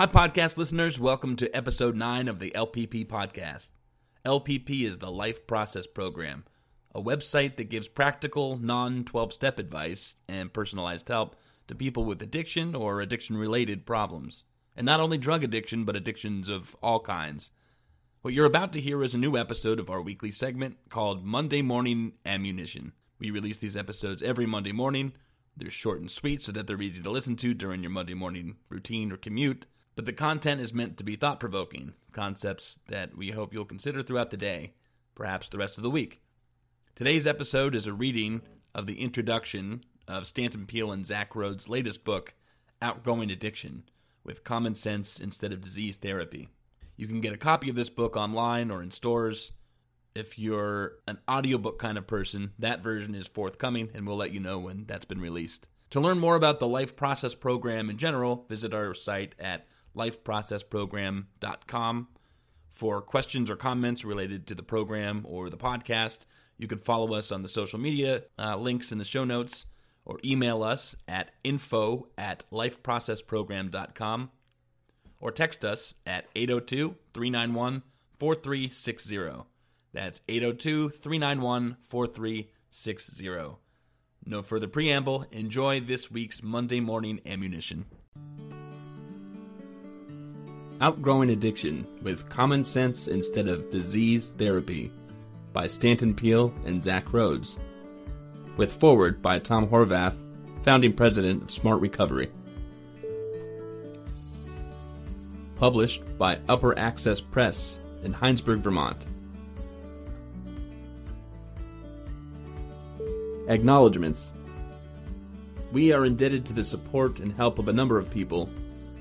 Hi, podcast listeners. Welcome to episode 9 of the LPP podcast. LPP is the Life Process Program, a website that gives practical, non 12 step advice and personalized help to people with addiction or addiction related problems. And not only drug addiction, but addictions of all kinds. What you're about to hear is a new episode of our weekly segment called Monday Morning Ammunition. We release these episodes every Monday morning. They're short and sweet so that they're easy to listen to during your Monday morning routine or commute. But the content is meant to be thought provoking, concepts that we hope you'll consider throughout the day, perhaps the rest of the week. Today's episode is a reading of the introduction of Stanton Peele and Zach Rhodes' latest book, Outgrowing Addiction, with common sense instead of disease therapy. You can get a copy of this book online or in stores. If you're an audiobook kind of person, that version is forthcoming and we'll let you know when that's been released. To learn more about the Life Process Program in general, visit our site at lifeprocessprogram.com. For questions or comments related to the program or the podcast, you can follow us on the social media uh, links in the show notes or email us at info at lifeprocessprogram.com or text us at 802 391 4360. That's 802 391 4360. No further preamble. Enjoy this week's Monday morning ammunition. Outgrowing Addiction with Common Sense Instead of Disease Therapy by Stanton Peele and Zach Rhodes. With foreword by Tom Horvath, founding president of Smart Recovery. Published by Upper Access Press in Hinesburg, Vermont. Acknowledgements. We are indebted to the support and help of a number of people,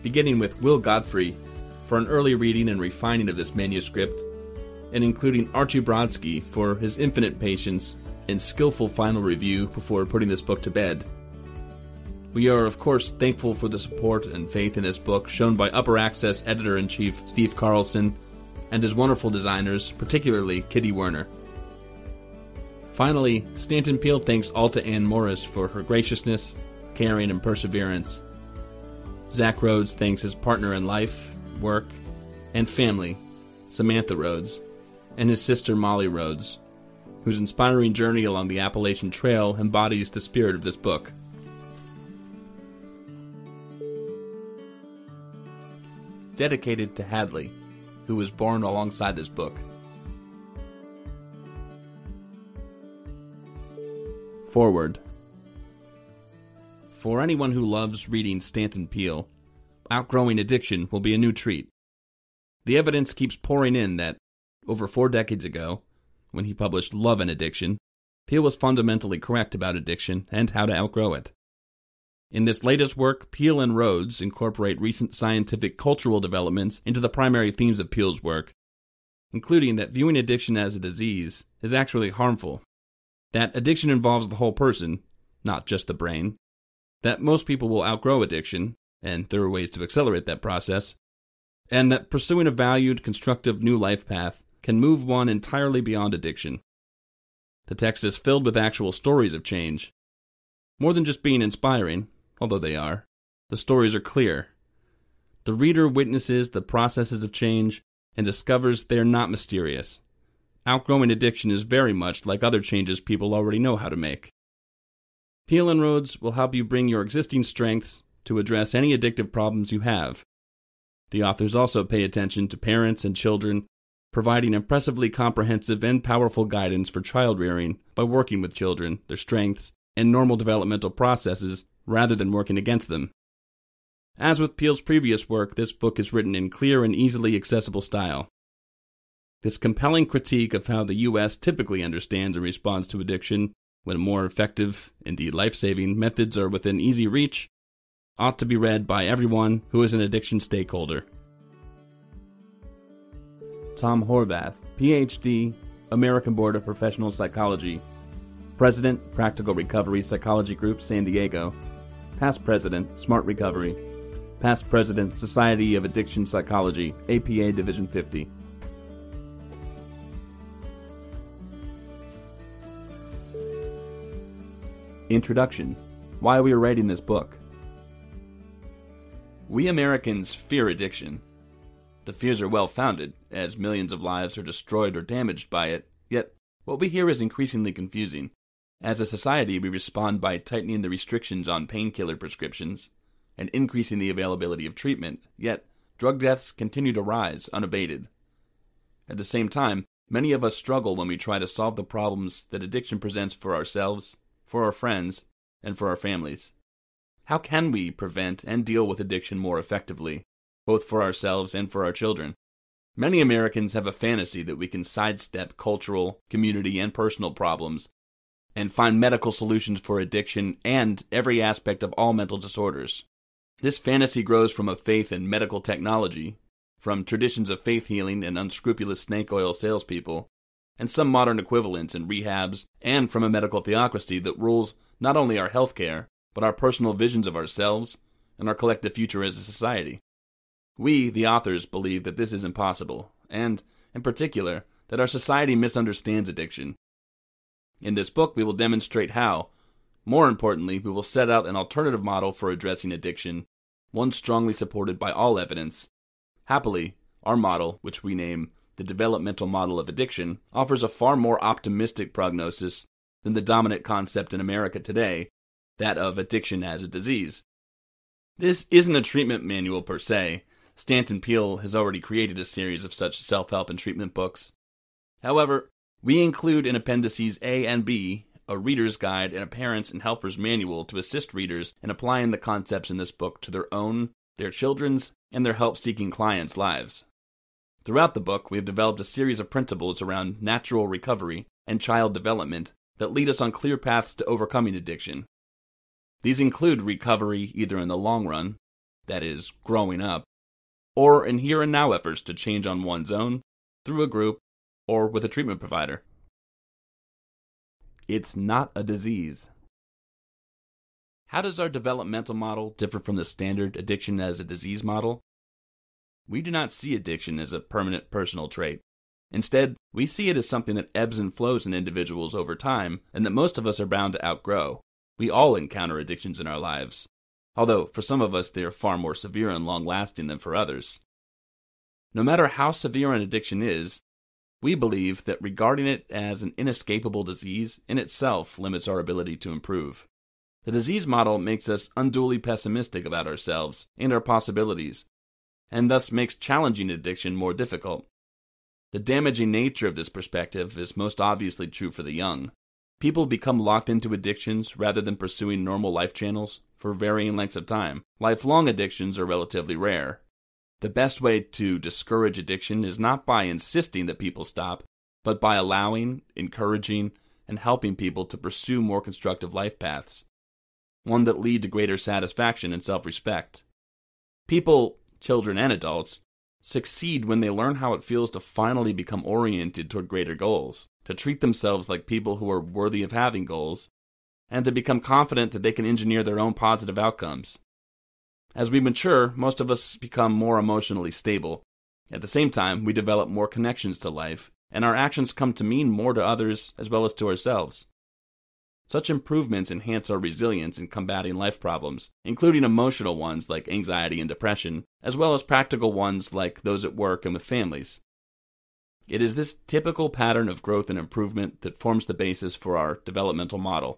beginning with Will Godfrey for an early reading and refining of this manuscript, and including Archie Brodsky for his infinite patience and skillful final review before putting this book to bed. We are, of course, thankful for the support and faith in this book shown by Upper Access editor in chief Steve Carlson and his wonderful designers, particularly Kitty Werner. Finally, Stanton Peele thanks Alta Ann Morris for her graciousness, caring, and perseverance. Zach Rhodes thanks his partner in life, work, and family, Samantha Rhodes, and his sister Molly Rhodes, whose inspiring journey along the Appalachian Trail embodies the spirit of this book. Dedicated to Hadley, who was born alongside this book. Foreword. For anyone who loves reading Stanton Peele, outgrowing addiction will be a new treat. The evidence keeps pouring in that, over four decades ago, when he published Love and Addiction, Peele was fundamentally correct about addiction and how to outgrow it. In this latest work, Peele and Rhodes incorporate recent scientific cultural developments into the primary themes of Peele's work, including that viewing addiction as a disease is actually harmful, that addiction involves the whole person, not just the brain, that most people will outgrow addiction, and there are ways to accelerate that process, and that pursuing a valued, constructive new life path can move one entirely beyond addiction. The text is filled with actual stories of change. More than just being inspiring, although they are, the stories are clear. The reader witnesses the processes of change and discovers they are not mysterious. Outgrowing addiction is very much like other changes people already know how to make. Peele and Rhodes will help you bring your existing strengths to address any addictive problems you have. The authors also pay attention to parents and children, providing impressively comprehensive and powerful guidance for child rearing by working with children, their strengths, and normal developmental processes rather than working against them. As with Peele's previous work, this book is written in clear and easily accessible style. This compelling critique of how the U.S. typically understands and responds to addiction, when more effective, indeed life saving, methods are within easy reach, ought to be read by everyone who is an addiction stakeholder. Tom Horvath, PhD, American Board of Professional Psychology, President, Practical Recovery Psychology Group, San Diego, Past President, Smart Recovery, Past President, Society of Addiction Psychology, APA Division 50. Introduction Why we are writing this book. We Americans fear addiction. The fears are well founded, as millions of lives are destroyed or damaged by it, yet, what we hear is increasingly confusing. As a society, we respond by tightening the restrictions on painkiller prescriptions and increasing the availability of treatment, yet, drug deaths continue to rise unabated. At the same time, many of us struggle when we try to solve the problems that addiction presents for ourselves, for our friends, and for our families. How can we prevent and deal with addiction more effectively, both for ourselves and for our children? Many Americans have a fantasy that we can sidestep cultural, community, and personal problems and find medical solutions for addiction and every aspect of all mental disorders. This fantasy grows from a faith in medical technology, from traditions of faith healing and unscrupulous snake oil salespeople, and some modern equivalents in rehabs, and from a medical theocracy that rules not only our healthcare, but our personal visions of ourselves and our collective future as a society. We, the authors, believe that this is impossible, and, in particular, that our society misunderstands addiction. In this book, we will demonstrate how. More importantly, we will set out an alternative model for addressing addiction, one strongly supported by all evidence. Happily, our model, which we name the developmental model of addiction, offers a far more optimistic prognosis than the dominant concept in America today that of addiction as a disease. This isn't a treatment manual per se. Stanton Peele has already created a series of such self help and treatment books. However, we include in appendices A and B a reader's guide and a parent's and helper's manual to assist readers in applying the concepts in this book to their own, their children's, and their help seeking clients' lives. Throughout the book, we have developed a series of principles around natural recovery and child development that lead us on clear paths to overcoming addiction these include recovery either in the long run, that is, growing up, or in here and now efforts to change on one's own, through a group, or with a treatment provider. It's not a disease. How does our developmental model differ from the standard addiction as a disease model? We do not see addiction as a permanent personal trait. Instead, we see it as something that ebbs and flows in individuals over time and that most of us are bound to outgrow. We all encounter addictions in our lives, although for some of us they are far more severe and long lasting than for others. No matter how severe an addiction is, we believe that regarding it as an inescapable disease in itself limits our ability to improve. The disease model makes us unduly pessimistic about ourselves and our possibilities, and thus makes challenging addiction more difficult. The damaging nature of this perspective is most obviously true for the young. People become locked into addictions rather than pursuing normal life channels for varying lengths of time. Lifelong addictions are relatively rare. The best way to discourage addiction is not by insisting that people stop, but by allowing, encouraging, and helping people to pursue more constructive life paths, one that lead to greater satisfaction and self respect. People, children and adults, succeed when they learn how it feels to finally become oriented toward greater goals to treat themselves like people who are worthy of having goals, and to become confident that they can engineer their own positive outcomes. As we mature, most of us become more emotionally stable. At the same time, we develop more connections to life, and our actions come to mean more to others as well as to ourselves. Such improvements enhance our resilience in combating life problems, including emotional ones like anxiety and depression, as well as practical ones like those at work and with families. It is this typical pattern of growth and improvement that forms the basis for our developmental model.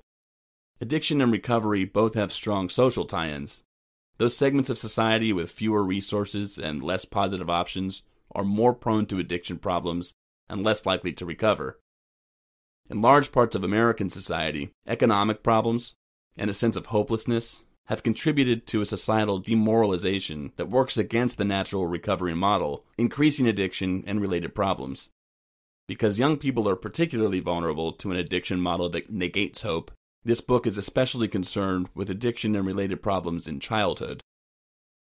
Addiction and recovery both have strong social tie ins. Those segments of society with fewer resources and less positive options are more prone to addiction problems and less likely to recover. In large parts of American society, economic problems and a sense of hopelessness have contributed to a societal demoralization that works against the natural recovery model, increasing addiction and related problems. Because young people are particularly vulnerable to an addiction model that negates hope, this book is especially concerned with addiction and related problems in childhood.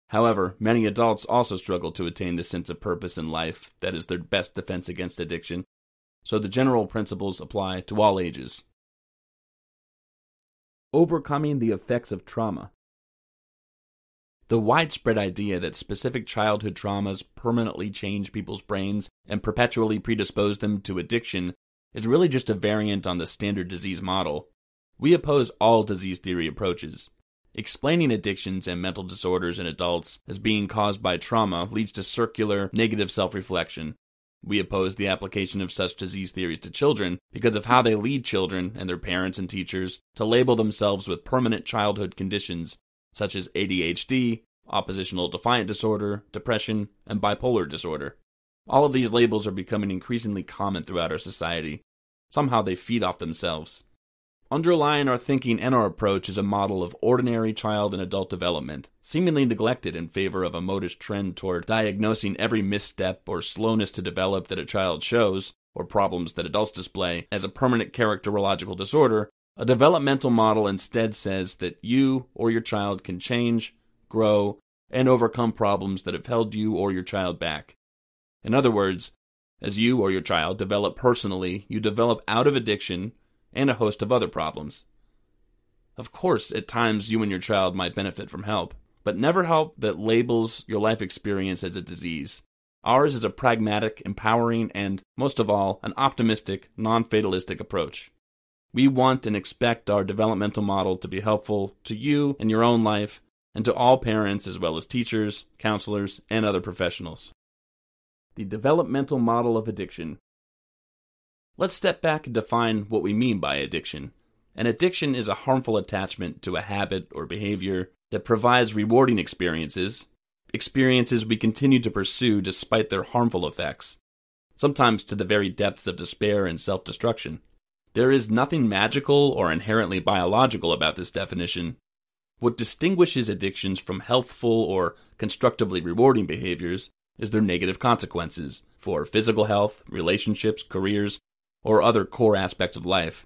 However, many adults also struggle to attain the sense of purpose in life that is their best defense against addiction, so the general principles apply to all ages overcoming the effects of trauma. The widespread idea that specific childhood traumas permanently change people's brains and perpetually predispose them to addiction is really just a variant on the standard disease model. We oppose all disease theory approaches. Explaining addictions and mental disorders in adults as being caused by trauma leads to circular, negative self reflection. We oppose the application of such disease theories to children because of how they lead children and their parents and teachers to label themselves with permanent childhood conditions such as ADHD, oppositional defiant disorder, depression, and bipolar disorder. All of these labels are becoming increasingly common throughout our society. Somehow they feed off themselves. Underlying our thinking and our approach is a model of ordinary child and adult development, seemingly neglected in favor of a modish trend toward diagnosing every misstep or slowness to develop that a child shows, or problems that adults display, as a permanent characterological disorder. A developmental model instead says that you or your child can change, grow, and overcome problems that have held you or your child back. In other words, as you or your child develop personally, you develop out of addiction and a host of other problems. Of course, at times you and your child might benefit from help, but never help that labels your life experience as a disease. Ours is a pragmatic, empowering, and, most of all, an optimistic, non fatalistic approach. We want and expect our developmental model to be helpful to you in your own life and to all parents as well as teachers, counselors, and other professionals. The developmental model of addiction Let's step back and define what we mean by addiction. An addiction is a harmful attachment to a habit or behavior that provides rewarding experiences, experiences we continue to pursue despite their harmful effects, sometimes to the very depths of despair and self destruction. There is nothing magical or inherently biological about this definition. What distinguishes addictions from healthful or constructively rewarding behaviors is their negative consequences for physical health, relationships, careers, or other core aspects of life.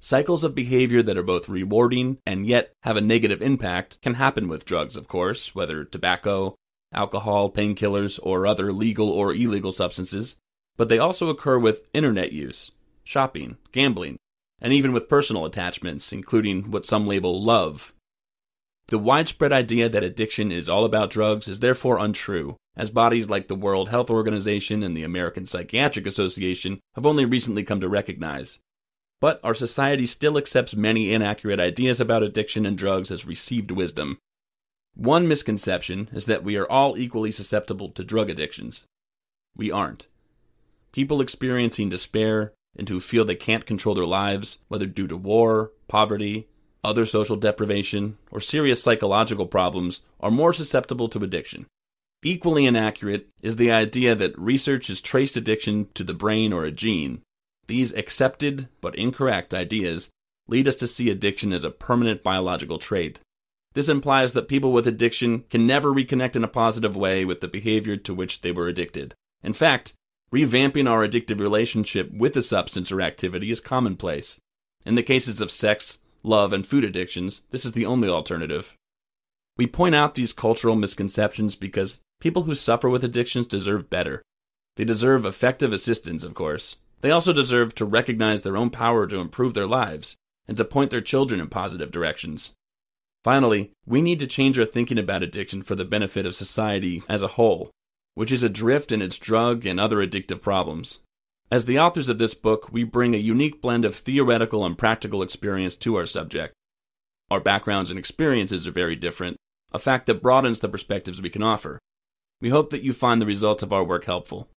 Cycles of behavior that are both rewarding and yet have a negative impact can happen with drugs, of course, whether tobacco, alcohol, painkillers, or other legal or illegal substances, but they also occur with internet use, shopping, gambling, and even with personal attachments, including what some label love. The widespread idea that addiction is all about drugs is therefore untrue, as bodies like the World Health Organization and the American Psychiatric Association have only recently come to recognize. But our society still accepts many inaccurate ideas about addiction and drugs as received wisdom. One misconception is that we are all equally susceptible to drug addictions. We aren't. People experiencing despair and who feel they can't control their lives, whether due to war, poverty, other social deprivation, or serious psychological problems, are more susceptible to addiction. Equally inaccurate is the idea that research has traced addiction to the brain or a gene. These accepted but incorrect ideas lead us to see addiction as a permanent biological trait. This implies that people with addiction can never reconnect in a positive way with the behavior to which they were addicted. In fact, revamping our addictive relationship with a substance or activity is commonplace. In the cases of sex, love, and food addictions, this is the only alternative. We point out these cultural misconceptions because people who suffer with addictions deserve better. They deserve effective assistance, of course. They also deserve to recognize their own power to improve their lives and to point their children in positive directions. Finally, we need to change our thinking about addiction for the benefit of society as a whole, which is adrift in its drug and other addictive problems. As the authors of this book, we bring a unique blend of theoretical and practical experience to our subject. Our backgrounds and experiences are very different, a fact that broadens the perspectives we can offer. We hope that you find the results of our work helpful.